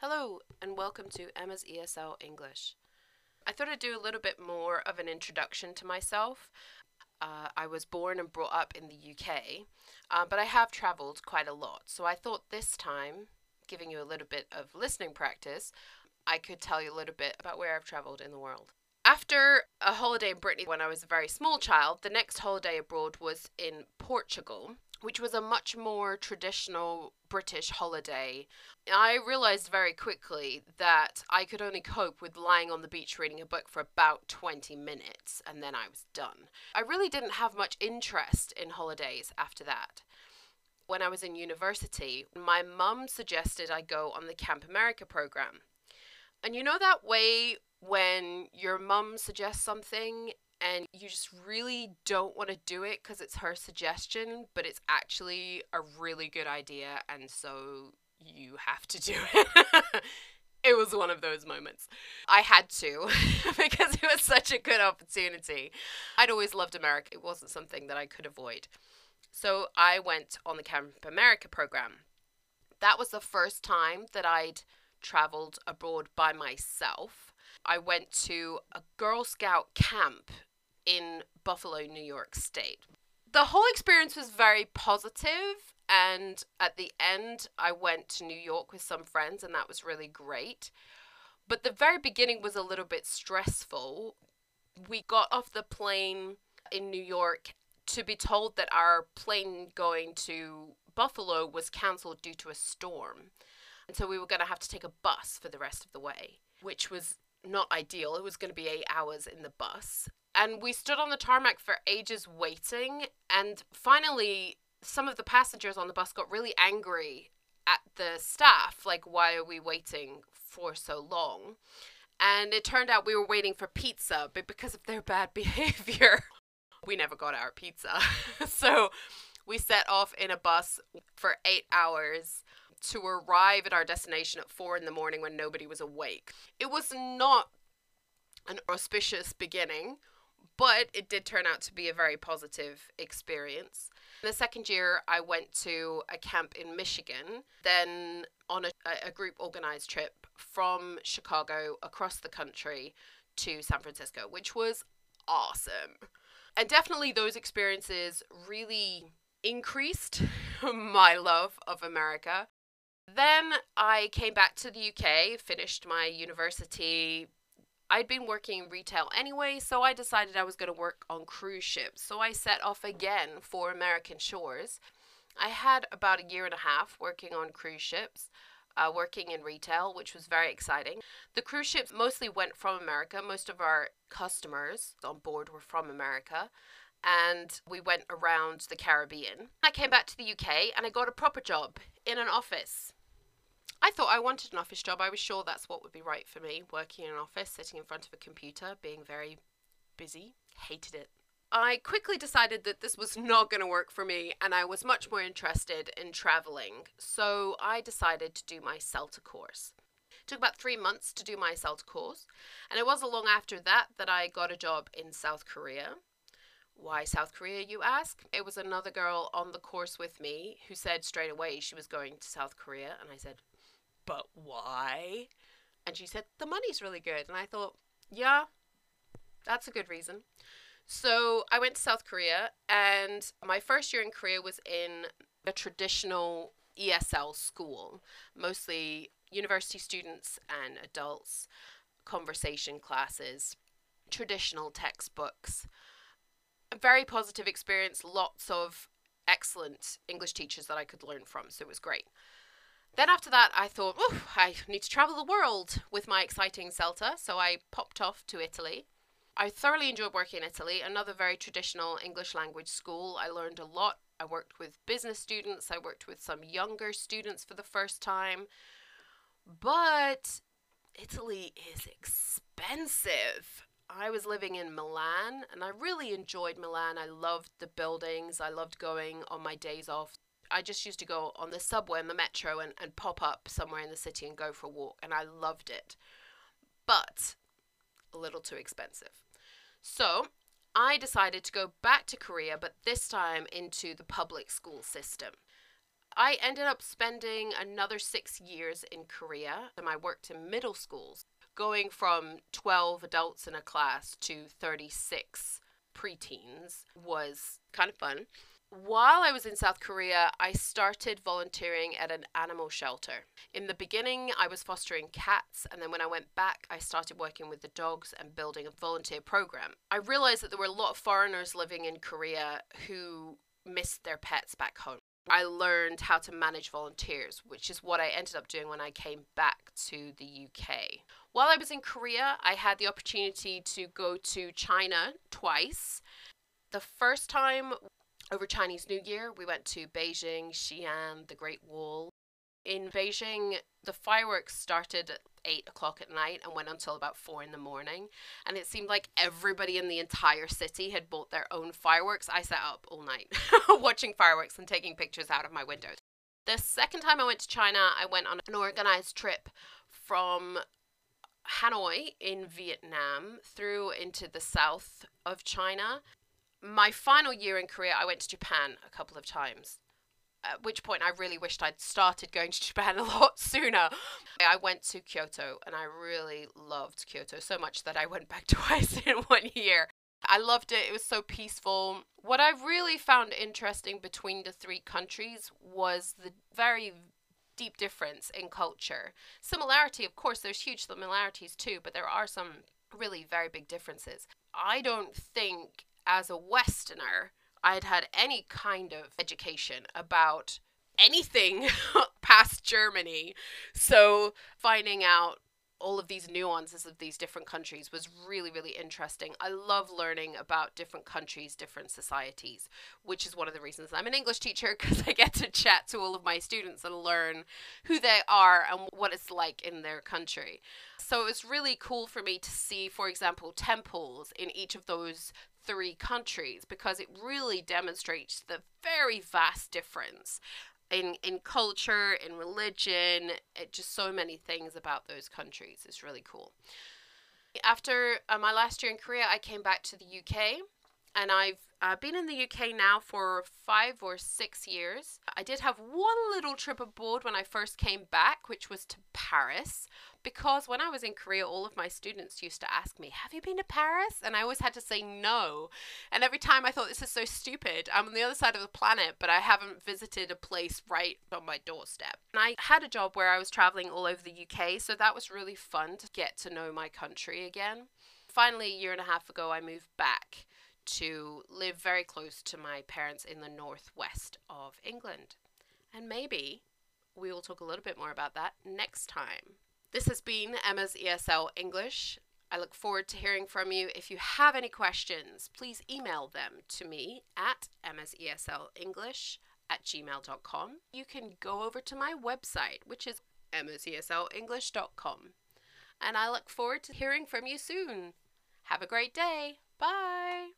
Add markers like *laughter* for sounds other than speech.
Hello, and welcome to Emma's ESL English. I thought I'd do a little bit more of an introduction to myself. Uh, I was born and brought up in the UK, uh, but I have travelled quite a lot, so I thought this time, giving you a little bit of listening practice, I could tell you a little bit about where I've travelled in the world. After a holiday in Brittany when I was a very small child, the next holiday abroad was in Portugal which was a much more traditional British holiday. I realized very quickly that I could only cope with lying on the beach reading a book for about 20 minutes and then I was done. I really didn't have much interest in holidays after that. When I was in university, my mum suggested I go on the Camp America program. And you know that way when your mum suggests something and you just really don't want to do it because it's her suggestion, but it's actually a really good idea, and so you have to do it. *laughs* it was one of those moments. I had to *laughs* because it was such a good opportunity. I'd always loved America, it wasn't something that I could avoid. So I went on the Camp America program. That was the first time that I'd traveled abroad by myself. I went to a Girl Scout camp in Buffalo, New York State. The whole experience was very positive, and at the end, I went to New York with some friends, and that was really great. But the very beginning was a little bit stressful. We got off the plane in New York to be told that our plane going to Buffalo was cancelled due to a storm. And so we were going to have to take a bus for the rest of the way, which was not ideal. It was going to be eight hours in the bus. And we stood on the tarmac for ages waiting. And finally, some of the passengers on the bus got really angry at the staff. Like, why are we waiting for so long? And it turned out we were waiting for pizza, but because of their bad *laughs* behavior, we never got our pizza. *laughs* so we set off in a bus for eight hours to arrive at our destination at four in the morning when nobody was awake. It was not an auspicious beginning, but it did turn out to be a very positive experience. The second year, I went to a camp in Michigan, then on a, a group organized trip from Chicago across the country to San Francisco, which was awesome. And definitely, those experiences really increased *laughs* my love of America. Then I came back to the UK, finished my university, I'd been working in retail anyway, so I decided I was going to work on cruise ships. So I set off again for American shores. I had about a year and a half working on cruise ships. Uh, working in retail, which was very exciting. The cruise ships mostly went from America. Most of our customers on board were from America. And we went around the Caribbean. I came back to the UK and I got a proper job in an office I thought I wanted an office job. I was sure that's what would be right for me working in an office, sitting in front of a computer, being very busy. Hated it. I quickly decided that this was not going to work for me and I was much more interested in traveling. So I decided to do my CELTA course. It took about three months to do my CELTA course, and it wasn't long after that that I got a job in South Korea. Why South Korea, you ask? It was another girl on the course with me who said straight away she was going to South Korea, and I said, but why? And she said, the money's really good. And I thought, yeah, that's a good reason. So I went to South Korea, and my first year in Korea was in a traditional ESL school, mostly university students and adults, conversation classes, traditional textbooks. A very positive experience, lots of excellent English teachers that I could learn from, so it was great. Then after that, I thought, oh, I need to travel the world with my exciting CELTA. So I popped off to Italy. I thoroughly enjoyed working in Italy, another very traditional English language school. I learned a lot. I worked with business students, I worked with some younger students for the first time. But Italy is expensive. I was living in Milan and I really enjoyed Milan. I loved the buildings. I loved going on my days off I just used to go on the subway and the metro and, and pop up somewhere in the city and go for a walk, and I loved it. But a little too expensive. So I decided to go back to Korea, but this time into the public school system. I ended up spending another six years in Korea, and I worked in middle schools, going from 12 adults in a class to 36 preteens was kind of fun. While I was in South Korea, I started volunteering at an animal shelter. In the beginning, I was fostering cats, and then when I went back, I started working with the dogs and building a volunteer program. I realized that there were a lot of foreigners living in Korea who missed their pets back home. I learned how to manage volunteers, which is what I ended up doing when I came back to the UK. While I was in Korea, I had the opportunity to go to China twice. The first time over Chinese New Year, we went to Beijing, Xi'an, the Great Wall. In Beijing, the fireworks started at 8 o'clock at night and went until about 4 in the morning. And it seemed like everybody in the entire city had bought their own fireworks. I sat up all night *laughs* watching fireworks and taking pictures out of my window. The second time I went to China, I went on an organized trip from Hanoi in Vietnam through into the south of China my final year in Korea, I went to Japan a couple of times. At which point, I really wished I'd started going to *laughs* Japan a lot sooner. I went to Kyoto and I really loved Kyoto so much that I went back *laughs* twice in one year. I loved it. It was so peaceful. What I really found interesting between the three countries was the very deep difference in culture. Similarity, of course, there's huge similarities too, but there are some really very big differences. I don't think as a Westerner, I'd had any kind of education about anything *laughs* past Germany. So finding out all of these nuances of these different countries was really, really interesting. I love learning about different countries, different societies, which is one of the reasons I'm an English teacher *laughs* because I get to chat to all of my students and learn who they are and what it's like in their country. So it was really cool for me to see, for example, temples in each of those three countries because it really demonstrates the very vast difference in in culture, in religion, it, just so many things about those countries. It's really cool. After uh, my last year in Korea, I came back to the UK and I've uh, been in the UK now for five or six years. I did have one little trip abroad when I first came back, which was to Paris, because when I was in Korea, all of my students used to ask me, Have you been to Paris? And I always had to say no. And every time I thought, This is so stupid. I'm on the other side of the planet, but I haven't visited a place right on my doorstep. And I had a job where I was traveling all over the UK, so that was really fun to get to know my country again. Finally, a year and a half ago, I moved back to live very close to my parents in the northwest of England. And maybe we will talk a little bit more about that next time. This has been Emma's ESL English. I look forward to hearing from you. If you have any questions, please email them to me at Emma's ESL English at gmail.com. You can go over to my website, which is emmaseslenglish.com. And I look forward to hearing from you soon. Have a great day. Bye.